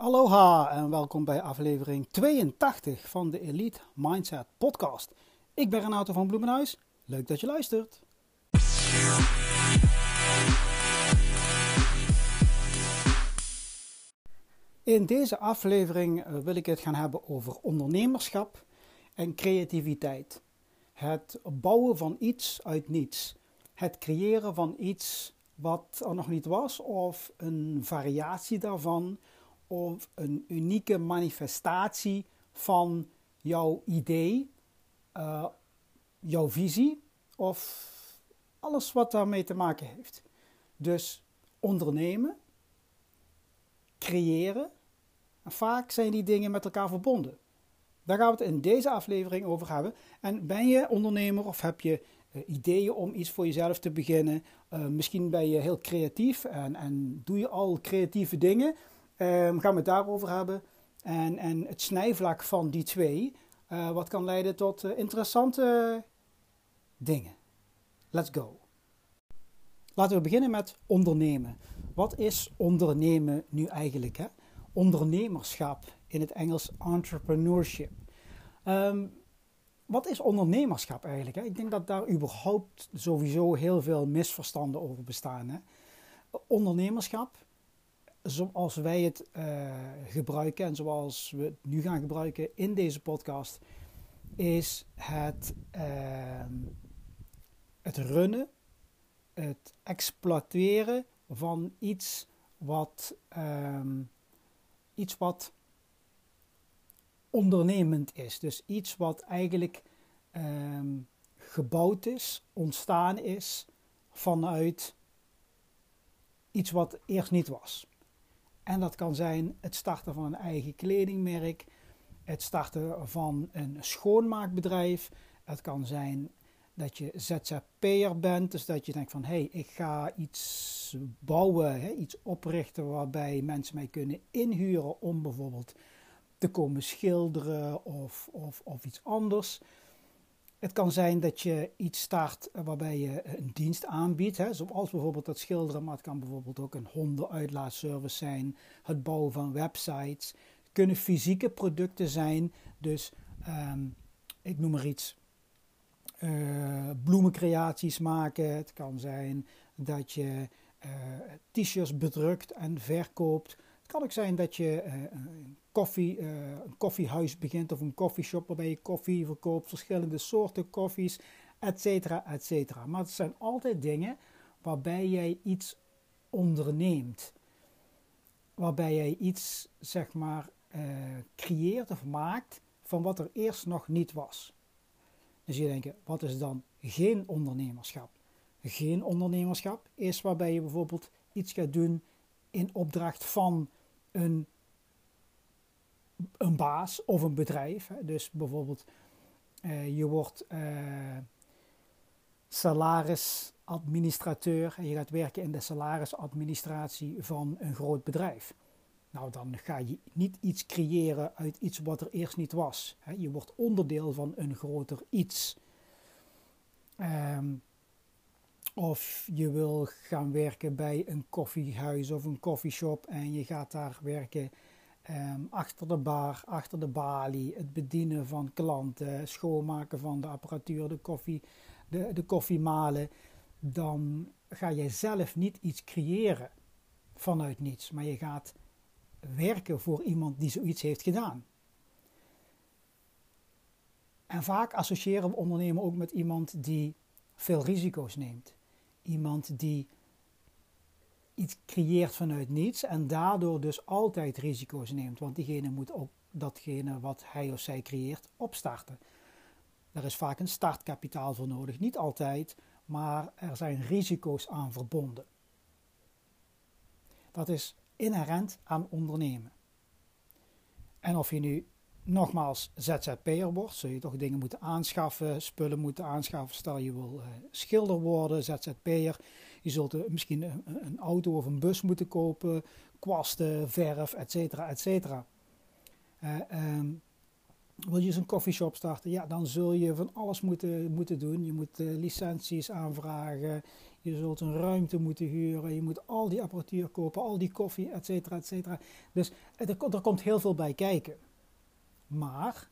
Aloha en welkom bij aflevering 82 van de Elite Mindset Podcast. Ik ben Renato van Bloemenhuis. Leuk dat je luistert. In deze aflevering eh, wil ik het gaan hebben over ondernemerschap en creativiteit. Het bouwen van iets uit niets. Het creëren van iets wat er nog niet was of een variatie daarvan of een unieke manifestatie van jouw idee, uh, jouw visie of alles wat daarmee te maken heeft. Dus ondernemen, creëren, en vaak zijn die dingen met elkaar verbonden. Daar gaan we het in deze aflevering over hebben. En ben je ondernemer of heb je uh, ideeën om iets voor jezelf te beginnen? Uh, misschien ben je heel creatief en, en doe je al creatieve dingen. Um, gaan we het daarover hebben. En, en het snijvlak van die twee, uh, wat kan leiden tot uh, interessante dingen. Let's go. Laten we beginnen met ondernemen. Wat is ondernemen nu eigenlijk? Hè? Ondernemerschap in het Engels entrepreneurship. Um, wat is ondernemerschap eigenlijk? Hè? Ik denk dat daar überhaupt sowieso heel veel misverstanden over bestaan. Hè? Ondernemerschap zoals wij het uh, gebruiken en zoals we het nu gaan gebruiken in deze podcast, is het, uh, het runnen, het exploiteren van iets wat, uh, iets wat ondernemend is. Dus iets wat eigenlijk ehm, gebouwd is, ontstaan is vanuit iets wat eerst niet was. En dat kan zijn het starten van een eigen kledingmerk, het starten van een schoonmaakbedrijf. Het kan zijn dat je ZZP'er bent, dus dat je denkt van hé, hey, ik ga iets bouwen, hè, iets oprichten waarbij mensen mij kunnen inhuren om bijvoorbeeld te komen schilderen of, of, of iets anders. Het kan zijn dat je iets start waarbij je een dienst aanbiedt, hè, zoals bijvoorbeeld het schilderen, maar het kan bijvoorbeeld ook een hondenuitlaatservice zijn, het bouwen van websites. Het kunnen fysieke producten zijn, dus um, ik noem maar iets, uh, bloemencreaties maken. Het kan zijn dat je t-shirts bedrukt en verkoopt. Het kan ook zijn dat je koffie, uh, een koffiehuis begint of een koffieshop waarbij je koffie verkoopt, verschillende soorten koffies, et cetera, et cetera. Maar het zijn altijd dingen waarbij jij iets onderneemt. Waarbij jij iets, zeg maar, uh, creëert of maakt van wat er eerst nog niet was. Dus je denkt, wat is dan geen ondernemerschap? Geen ondernemerschap is waarbij je bijvoorbeeld iets gaat doen in opdracht van een een baas of een bedrijf. Dus bijvoorbeeld, uh, je wordt uh, salarisadministrateur en je gaat werken in de salarisadministratie van een groot bedrijf. Nou, dan ga je niet iets creëren uit iets wat er eerst niet was. Je wordt onderdeel van een groter iets. Um, of je wil gaan werken bij een koffiehuis of een koffieshop en je gaat daar werken Um, achter de bar, achter de balie, het bedienen van klanten, schoonmaken van de apparatuur, de, koffie, de, de koffiemalen, dan ga je zelf niet iets creëren vanuit niets, maar je gaat werken voor iemand die zoiets heeft gedaan. En vaak associëren we ondernemen ook met iemand die veel risico's neemt. Iemand die iets creëert vanuit niets en daardoor dus altijd risico's neemt. Want diegene moet ook datgene wat hij of zij creëert opstarten. Er is vaak een startkapitaal voor nodig. Niet altijd, maar er zijn risico's aan verbonden. Dat is inherent aan ondernemen. En of je nu nogmaals ZZP'er wordt, zul je toch dingen moeten aanschaffen, spullen moeten aanschaffen. Stel je wil uh, schilder worden, ZZP'er. Je zult misschien een, auto of een bus moeten kopen, kwasten, verf, et cetera, et. Uh, um, wil je eens een koffieshop starten? Ja, dan zul je van alles moeten, moeten doen. Je moet licenties aanvragen, Je zult een ruimte moeten huren. Je moet al die apparatuur kopen, al die koffie, et cetera, et cetera. Dus er, er komt heel veel bij kijken. Maar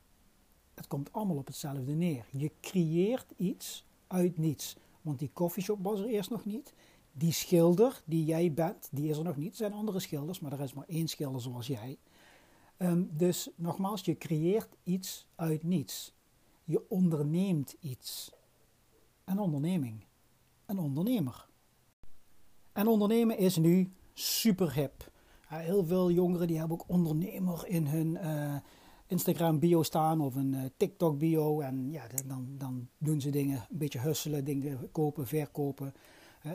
het komt allemaal op hetzelfde neer. Je creëert iets uit niets. Want die koffieshop was er eerst nog niet. Die schilder die jij bent, die is er nog niet. Er zijn andere schilders, maar er is maar één schilder zoals jij. Ehm, dus nogmaals, je creëert iets uit niets. Je onderneemt iets. Een onderneming. Een ondernemer. En ondernemen is nu super hip. heel veel jongeren die hebben ook ondernemer in hun uh, Instagram bio staan of een uh, TikTok bio. En ja, dan, dan doen ze dingen, een beetje husselen, dingen kopen, verkopen.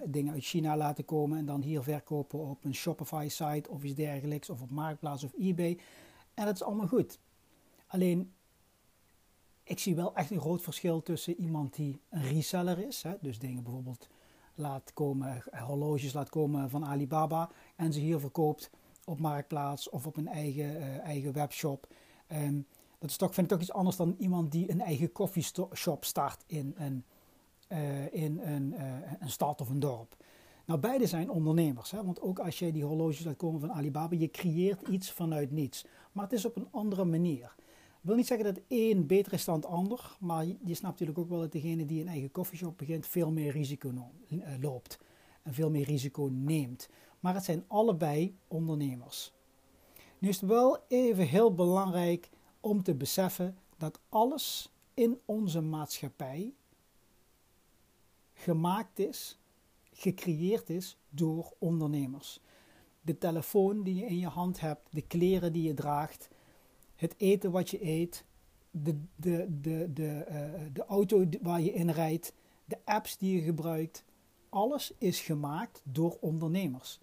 dingen uit China laten komen en dan hier verkopen op een Shopify site of iets dergelijks. Of op Marktplaats of eBay. En dat is allemaal goed. Alleen, ik zie wel echt een groot verschil tussen iemand die een reseller is. Hè, dus dingen bijvoorbeeld laat komen, horloges laat komen van Alibaba. En ze hier verkoopt op Marktplaats of op een eigen, uh, eigen webshop. Um, dat is toch, vind ik toch iets anders dan iemand die een eigen koffieshop start in een, uh, in een, uh, een stad of een dorp. Nou, beide zijn ondernemers. Hè? Want ook als je die horloges laat komen van Alibaba, je creëert iets vanuit niets. Maar het is op een andere manier. Ik wil niet zeggen dat één beter is dan het ander, maar je snapt natuurlijk ook wel dat degene die een eigen koffieshop begint veel meer risico eh, loopt en veel meer risico neemt. Maar het zijn allebei ondernemers. Nu is het wel even heel belangrijk om te beseffen dat alles in onze maatschappij gemaakt is gecreëerd is door ondernemers. De telefoon die je in je hand hebt, de kleren die je draagt, het eten wat je eet, de, de, de, de, uh, de auto waar je in rijdt, de apps die je gebruikt, alles is gemaakt door ondernemers.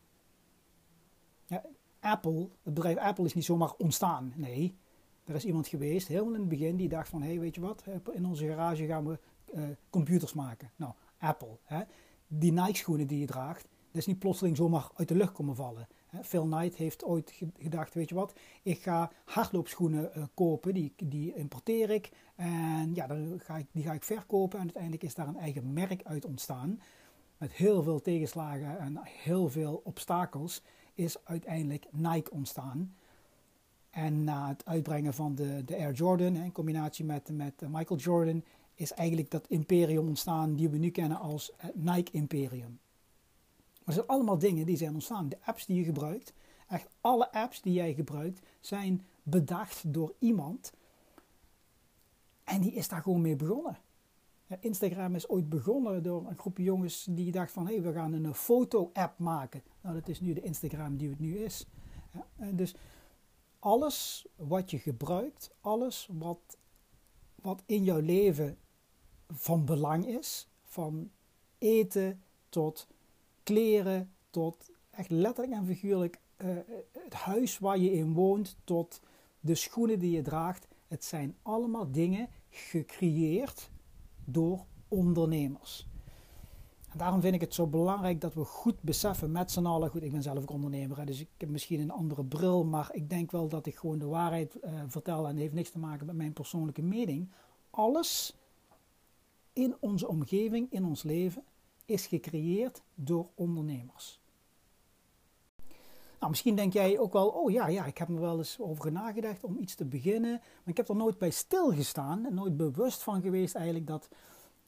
Apple, het bedrijf Apple is niet zomaar ontstaan. Nee, er is iemand geweest, helemaal in het begin, die dacht van, hé, hey, weet je wat, in onze garage gaan we uh, computers maken. Nou, Apple. Hè? die Nike-schoenen die je draagt, dat is niet plotseling zomaar uit de lucht komen vallen. Phil Knight heeft ooit gedacht, weet je wat, ik ga hardloopschoenen uh, kopen, die, die importeer ik. En ja, dan ga ik, die ga ik verkopen en uiteindelijk is daar een eigen merk uit ontstaan. Met heel veel tegenslagen en heel veel obstakels is uiteindelijk Nike ontstaan. En na het uitbrengen van de, de Air Jordan, in combinatie met, met Michael Jordan, is eigenlijk dat imperium ontstaan die we nu kennen als Nike Imperium. Maar het zijn allemaal dingen die zijn ontstaan. De apps die je gebruikt, echt alle apps die jij gebruikt, zijn bedacht door iemand. En die is daar gewoon mee begonnen. Instagram is ooit begonnen door een groepje jongens die dacht van hé, hey, we gaan een foto-app maken. Nou, dat is nu de Instagram die het nu is. dus alles wat je gebruikt, alles wat, wat in jouw leven van belang is. Van eten tot kleren, tot echt letterlijk en figuurlijk uh, het huis waar je in woont, tot de schoenen die je draagt. Het zijn allemaal dingen gecreëerd door ondernemers. Daarom vind ik het zo belangrijk dat we goed beseffen met z'n allen. Goed, ik ben zelf ook ondernemer, dus ik heb misschien een andere bril, maar ik denk wel dat ik gewoon de waarheid uh, vertel en het heeft niks te maken met mijn persoonlijke mening. Alles in onze omgeving, in ons leven, is gecreëerd door ondernemers. Nou, misschien denk jij ook wel, oh ja, ja, ik heb er wel eens over nagedacht om iets te beginnen, maar ik heb er nooit bij stilgestaan en nooit bewust van geweest eigenlijk dat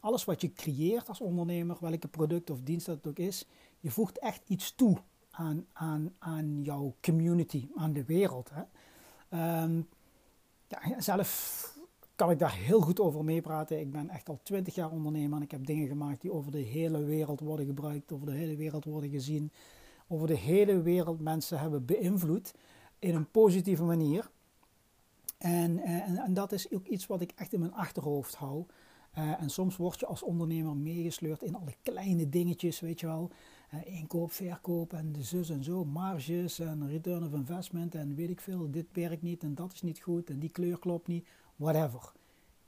alles wat je creëert als ondernemer, welke product of dienst dat het ook is, je voegt echt iets toe aan, aan, aan jouw community, aan de wereld. Hè? Um, ja, zelf kan ik daar heel goed over meepraten. Ik ben echt al twintig jaar ondernemer en ik heb dingen gemaakt die over de hele wereld worden gebruikt, over de hele wereld worden gezien, over de hele wereld mensen hebben beïnvloed in een positieve manier. En, en dat is ook iets wat ik echt in mijn achterhoofd hou. Uh, en soms word je als ondernemer meegesleurd in alle kleine dingetjes, weet je wel. Uh, inkoop, verkoop en de zus en zo, marges en return of investment en weet ik veel. Dit werkt niet en dat is niet goed en die kleur klopt niet whatever.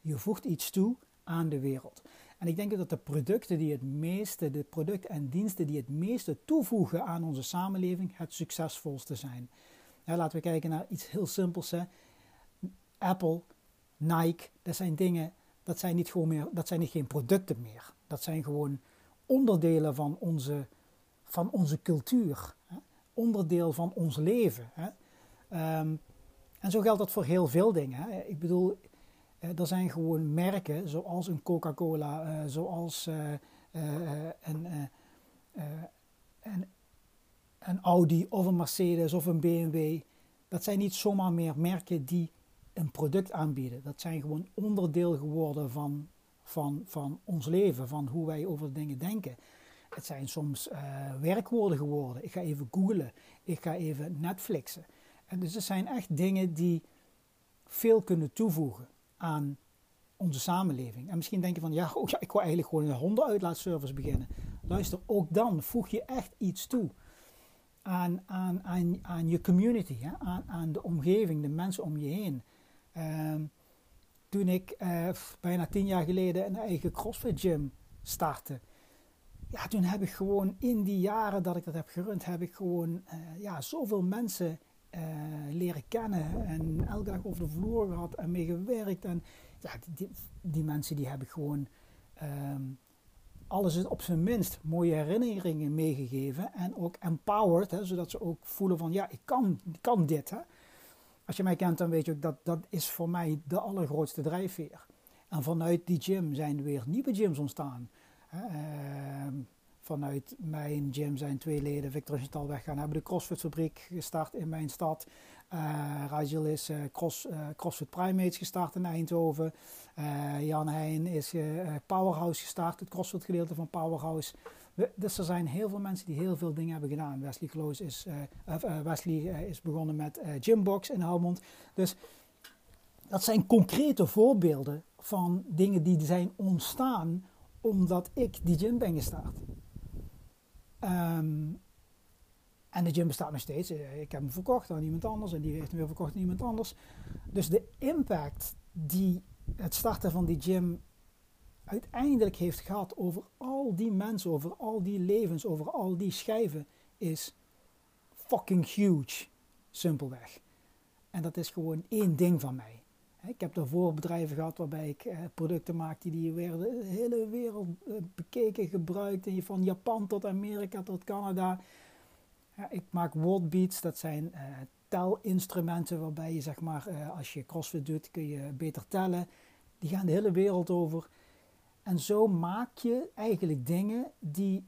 Je voegt iets toe aan de wereld. En ik denk dat de producten die het meeste, de producten en diensten die het meeste toevoegen aan onze samenleving, het succesvolste zijn. laten we kijken naar iets heel simpels. Hè. Apple, Nike, dat zijn dingen, dat zijn niet gewoon meer, dat zijn niet geen producten meer. Dat zijn gewoon onderdelen van onze, van onze cultuur, hè? onderdeel van ons leven. Hè? Ehm, en zo geldt dat voor heel veel dingen. Hè? Ik bedoel, uh, er zijn gewoon merken zoals een Coca-Cola, uh, zoals uh, een, een, een Audi of een Mercedes of een BMW. Dat zijn niet zomaar meer merken die een product aanbieden. Dat zijn gewoon onderdeel geworden van, van, van ons leven, van hoe wij over dingen denken. Het zijn soms uh, werkwoorden geworden. Ik ga even googlen, ik ga even Netflixen. En dus het zijn echt dingen die veel kunnen toevoegen aan onze samenleving. En misschien denk je van, ja, oh ja ik wil eigenlijk gewoon een hondenuitlaatservice beginnen. Luister, ook dan voeg je echt iets toe aan, aan, aan, aan je community, hè? Aan, aan de omgeving, de mensen om je heen. Um, toen ik uh, bijna tien jaar geleden een eigen CrossFit gym startte, ja, toen heb ik gewoon in die jaren dat ik dat heb gerund, heb ik gewoon uh, ja, zoveel mensen uh, leren kennen en elke dag over de vloer gehad en mee gewerkt. En ja, die, die mensen die heb ik gewoon um, alles op zijn minst mooie herinneringen meegegeven en ook empowered, hè, zodat ze ook voelen van ja, ik kan, ik kan dit. Hè. Als je mij kent, dan weet je ook dat dat is voor mij de allergrootste drijfveer. En vanuit die gym zijn er weer nieuwe gyms ontstaan. Uh, vanuit mijn gym zijn twee leden Victor Chantal weggaan. Hebben de CrossFit fabriek gestart in mijn stad. Uh, is uh, cross, uh, CrossFit Primates gestart in Eindhoven. Jan Heijn is Powerhouse gestart, het CrossFit gedeelte van Powerhouse. Dus er zijn heel veel mensen die heel veel dingen hebben gedaan. Wesley Kloos is, Wesley, is begonnen met Gymbox in Helmond. Dus dat zijn concrete voorbeelden van dingen die zijn ontstaan omdat ik die gym ben gestart. Um, en de gym bestaat nog steeds. Eh, ik heb hem verkocht aan iemand anders en die heeft hem weer verkocht aan iemand anders. Dus de impact die het starten van die gym uiteindelijk heeft gehad over al die mensen, over al die levens, over al die schijven, is fucking huge. Simpelweg. En dat is gewoon één ding van mij. Ik heb daarvoor bedrijven gehad waarbij ik eh, producten maakte die werden de hele wereld eh, bekeken, gebruikt. Van Japan tot Amerika tot Canada. Ik maak beats, dat zijn uh, telinstrumenten waarbij je zeg maar, als je crossfit doet, kun je beter tellen. Die gaan de hele wereld over. En zo maak je eigenlijk dingen die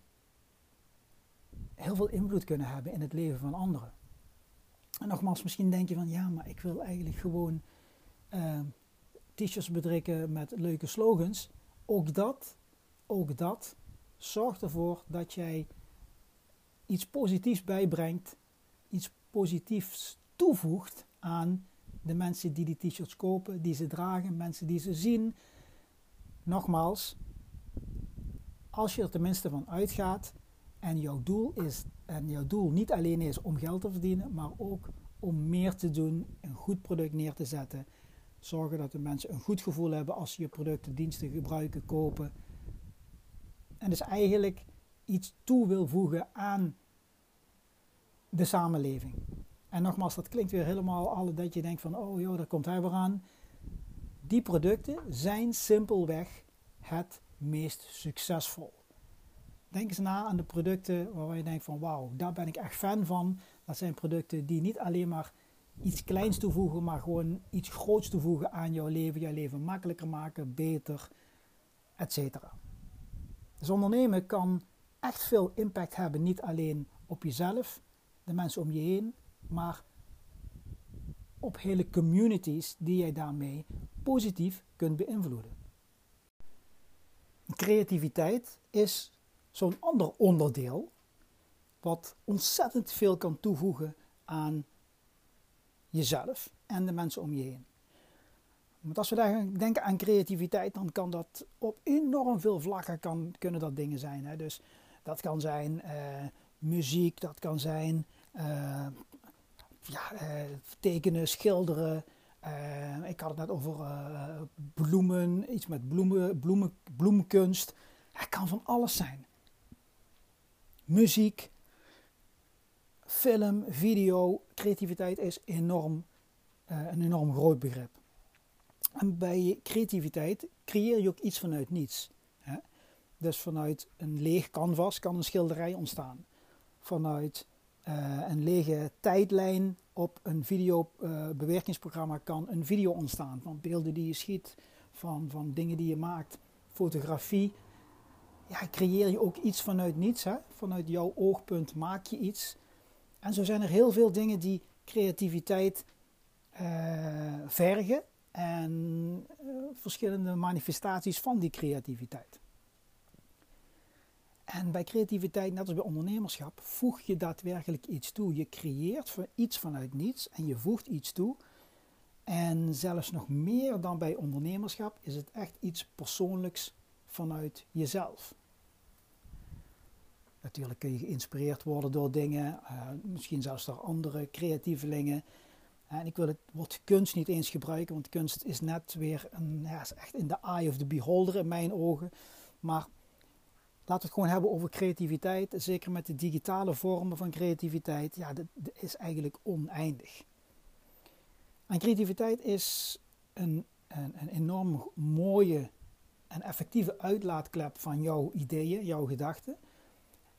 heel veel invloed kunnen hebben in het leven van anderen. En nogmaals, misschien denk je van ja, maar ik wil eigenlijk gewoon uh, t-shirts bedrukken met leuke slogans. Ook dat, ook dat zorgt ervoor dat jij iets positiefs bijbrengt, iets positiefs toevoegt aan de mensen die die t-shirts kopen, die ze dragen, mensen die ze zien. Nogmaals, als je er tenminste van uitgaat en jouw doel is en jouw doel niet alleen is om geld te verdienen, maar ook om meer te doen, een goed product neer te zetten, zorgen dat de mensen een goed gevoel hebben als ze je producten, diensten gebruiken, kopen. En dus eigenlijk iets toe wil voegen aan de samenleving. En nogmaals, dat klinkt weer helemaal alle dat je denkt van, oh joh, daar komt hij weer aan. Die producten zijn simpelweg het meest succesvol. Denk eens na aan de producten waarvan je denkt van, wauw, daar ben ik echt fan van. Dat zijn producten die niet alleen maar iets kleins toevoegen, maar gewoon iets groots toevoegen aan jouw leven, jouw leven makkelijker maken, beter, etc. Dus ondernemen kan echt veel impact hebben, niet alleen op jezelf, de mensen om je heen, maar op hele communities die jij daarmee positief kunt beïnvloeden. Creativiteit is zo'n ander onderdeel wat ontzettend veel kan toevoegen aan jezelf en de mensen om je heen. Want als we denken aan creativiteit, dan kan dat op enorm veel vlakken kan, kunnen dat dingen zijn. Hè? Dus dat kan zijn uh, muziek, dat kan zijn uh, ja, uh, tekenen, schilderen. Ik had het net over bloemen, iets met bloemen, bloemen, bloemkunst. Het kan van alles zijn. Muziek, film, video, creativiteit is enorm, uh, een enorm groot begrip. En bij creativiteit creëer je ook iets vanuit niets. Hè? Dus vanuit een leeg canvas kan een schilderij ontstaan. Vanuit een lege tijdlijn op een videobewerkingsprogramma kan een video ontstaan. Van beelden die je schiet, van, van dingen die je maakt, fotografie. Ja, creëer je ook iets vanuit niets. Hè? Vanuit jouw oogpunt maak je iets. En zo zijn er heel veel dingen die creativiteit uh, vergen en verschillende manifestaties van die creativiteit. En bij creativiteit, net als bij ondernemerschap, voeg je daadwerkelijk iets toe. Je creëert iets vanuit niets en je voegt iets toe. En zelfs nog meer dan bij ondernemerschap is het echt iets persoonlijks vanuit jezelf. Natuurlijk kun je geïnspireerd worden door dingen, uh, misschien zelfs door andere creatievelingen. En ik wil het woord kunst niet eens gebruiken, want kunst is net weer een, ja, is echt in de eye of the beholder in mijn ogen. Maar laten we het gewoon hebben over creativiteit. Zeker met de digitale vormen van creativiteit. Ja, dat, is eigenlijk oneindig. En creativiteit is een, een, een enorm mooie en effectieve uitlaatklep van jouw ideeën, jouw gedachten.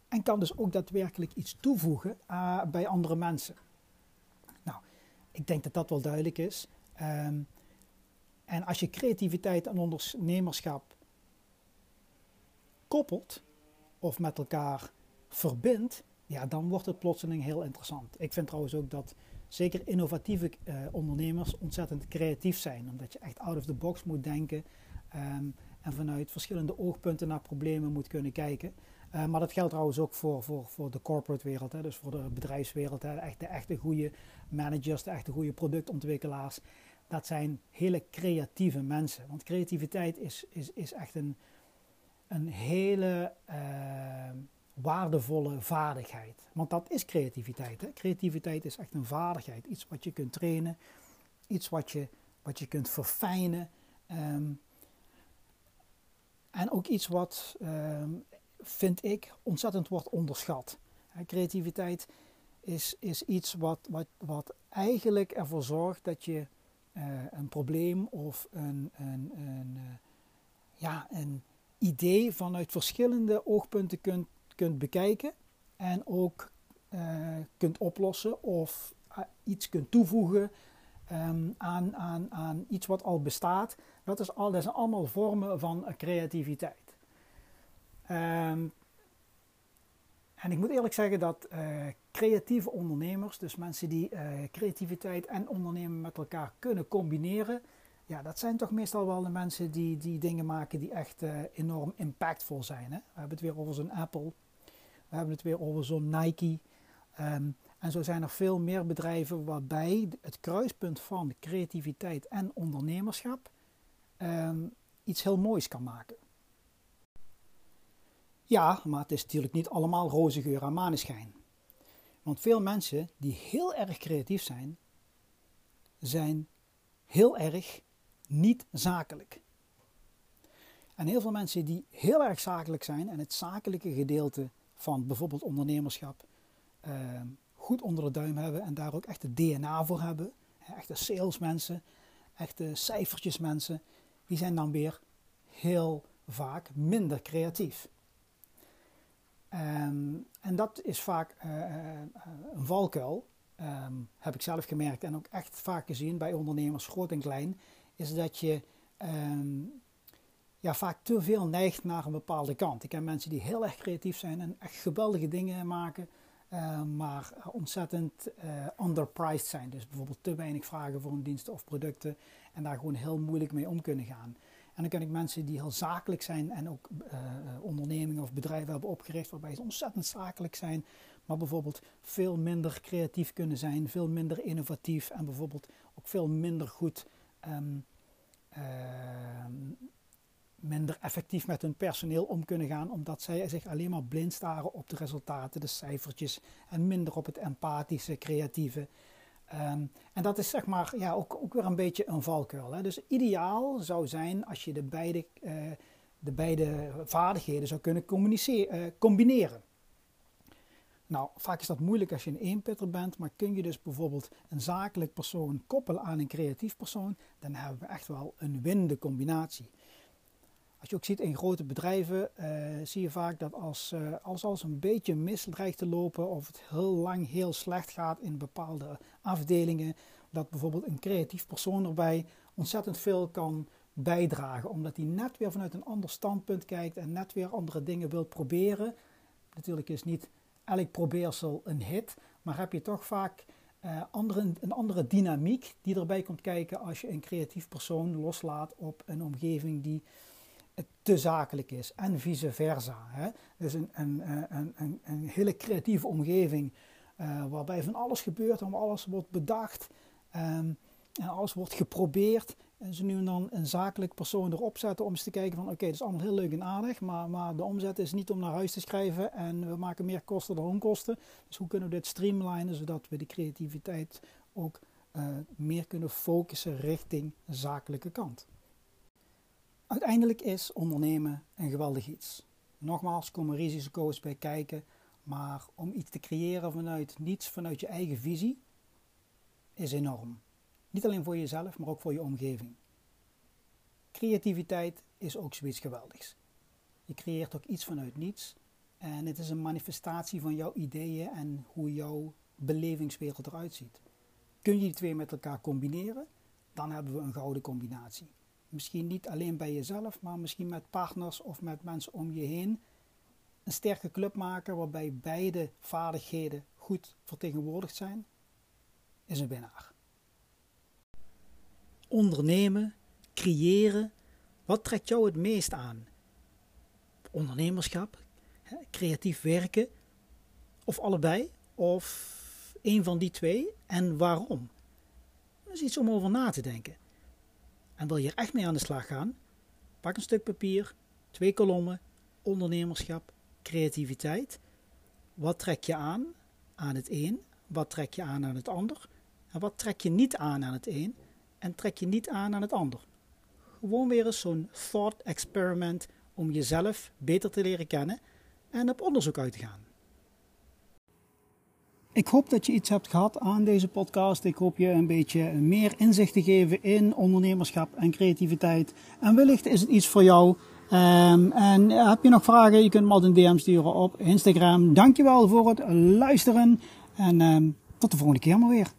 En kan dus ook daadwerkelijk iets toevoegen uh, bij andere mensen. Nou, ik denk dat dat wel duidelijk is. Um, en als je creativiteit en ondernemerschap koppelt of met elkaar verbindt, ja, dan wordt het plotseling heel interessant. Ik vind trouwens ook dat zeker innovatieve uh, ondernemers ontzettend creatief zijn, omdat je echt out of the box moet denken um, en vanuit verschillende oogpunten naar problemen moet kunnen kijken. Uh, maar dat geldt trouwens ook voor, voor, voor de corporate wereld, hè, dus voor de bedrijfswereld. Hè, de, echte, de echte goede managers, de echte goede productontwikkelaars. Dat zijn hele creatieve mensen. Want creativiteit is, is, is echt een, een hele uh, waardevolle vaardigheid. Want dat is creativiteit. Hè? Creativiteit is echt een vaardigheid. Iets wat je kunt trainen, iets wat je, wat je kunt verfijnen. Um, en ook iets wat, um, vind ik, ontzettend wordt onderschat. Creativiteit is, is iets wat, wat, wat eigenlijk ervoor zorgt dat je uh, een probleem of een, een, een, uh, ja, een idee vanuit verschillende oogpunten kunt, kunt bekijken en ook uh, kunt oplossen of iets kunt toevoegen um, aan, aan, aan iets wat al bestaat. Dat, is al, dat zijn allemaal vormen van creativiteit. Um, en ik moet eerlijk zeggen dat uh, creatieve ondernemers, dus mensen die creativiteit en ondernemen met elkaar kunnen combineren, ja, dat zijn toch meestal wel de mensen die, die dingen maken die echt uh, enorm impactvol zijn. Hè? We hebben het weer over zo'n Apple, we hebben het weer over zo'n Nike. Um, en zo zijn er veel meer bedrijven waarbij het kruispunt van creativiteit en ondernemerschap um, iets heel moois kan maken. Ja, maar het is natuurlijk niet allemaal roze geur en maneschijn. Want veel mensen die heel erg creatief zijn, zijn heel erg niet zakelijk. En heel veel mensen die heel erg zakelijk zijn en het zakelijke gedeelte van bijvoorbeeld ondernemerschap uh, goed onder de duim hebben en daar ook echt het DNA voor hebben, echte salesmensen, echte cijfertjesmensen, die zijn dan weer heel vaak minder creatief. Um, en dat is vaak uh, uh, een valkuil, um, heb ik zelf gemerkt en ook echt vaak gezien bij ondernemers, groot en klein, is dat je um, ja, vaak te veel neigt naar een bepaalde kant. Ik ken mensen die heel erg creatief zijn en echt geweldige dingen maken, uh, maar ontzettend underpriced zijn. Dus bijvoorbeeld te weinig vragen voor hun diensten of producten en daar gewoon heel moeilijk mee om kunnen gaan. En dan ken ik mensen die heel zakelijk zijn en ook uh, ondernemingen of bedrijven hebben opgericht waarbij ze ontzettend zakelijk zijn, maar bijvoorbeeld veel minder creatief kunnen zijn, veel minder innovatief en bijvoorbeeld ook veel minder goed, um, uh, minder effectief met hun personeel om kunnen gaan, omdat zij zich alleen maar blind staren op de resultaten, de cijfertjes en minder op het empathische, creatieve. Um, en dat is zeg maar ja, ook, ook weer een beetje een valkuil. Hè? Dus ideaal zou zijn als je de beide, uh, de beide vaardigheden zou kunnen uh, combineren. Nou, vaak is dat moeilijk als je een eenpitter bent, maar kun je dus bijvoorbeeld een zakelijk persoon koppelen aan een creatief persoon, dan hebben we echt wel een winnende combinatie. Als je ook ziet in grote bedrijven, zie je vaak dat als uh, als een beetje mis dreigt te lopen of het heel lang heel slecht gaat in bepaalde afdelingen, dat bijvoorbeeld een creatief persoon erbij ontzettend veel kan bijdragen, omdat hij net weer vanuit een ander standpunt kijkt en net weer andere dingen wil proberen. Natuurlijk is niet elk probeersel een hit, maar heb je toch vaak andere, een andere dynamiek die erbij komt kijken als je een creatief persoon loslaat op een omgeving die te zakelijk is en vice versa. Hè? Dus een, een, een, een, hele creatieve omgeving uh, waarbij van alles gebeurt en alles wordt bedacht um, en alles wordt geprobeerd. En ze nu en dan een zakelijk persoon erop zetten om eens te kijken van oké, dat is allemaal heel leuk en aardig, maar, maar de omzet is niet om naar huis te schrijven en we maken meer kosten dan onkosten. Dus hoe kunnen we dit streamlinen zodat we de creativiteit ook uh, meer kunnen focussen richting de zakelijke kant. Uiteindelijk is ondernemen een geweldig iets. Nogmaals, komen risico's bij kijken, maar om iets te creëren vanuit niets, vanuit je eigen visie, is enorm. Niet alleen voor jezelf, maar ook voor je omgeving. Creativiteit is ook zoiets geweldigs. Je creëert ook iets vanuit niets en het is een manifestatie van jouw ideeën en hoe jouw belevingswereld eruit ziet. Kun je die twee met elkaar combineren, dan hebben we een gouden combinatie. Misschien niet alleen bij jezelf, maar misschien met partners of met mensen om je heen. Een sterke club maken waarbij beide vaardigheden goed vertegenwoordigd zijn, is een winnaar. Ondernemen, creëren, wat trekt jou het meest aan? Ondernemerschap, creatief werken, of allebei, of een van die twee en waarom? Dat is iets om over na te denken. En wil je er echt mee aan de slag gaan? Pak een stuk papier, twee kolommen, ondernemerschap, creativiteit. Wat trek je aan aan het een? Wat trek je aan aan het ander? En wat trek je niet aan aan het een? En trek je niet aan aan het ander? Gewoon weer eens zo'n thought experiment om jezelf beter te leren kennen en op onderzoek uit te gaan. Ik hoop dat je iets hebt gehad aan deze podcast. Ik hoop je een beetje meer inzicht te geven in ondernemerschap en creativiteit. En wellicht is het iets voor jou. Um, en heb je nog vragen? Je kunt me altijd een DM sturen op Instagram. Dankjewel voor het luisteren. En um, tot de volgende keer maar weer.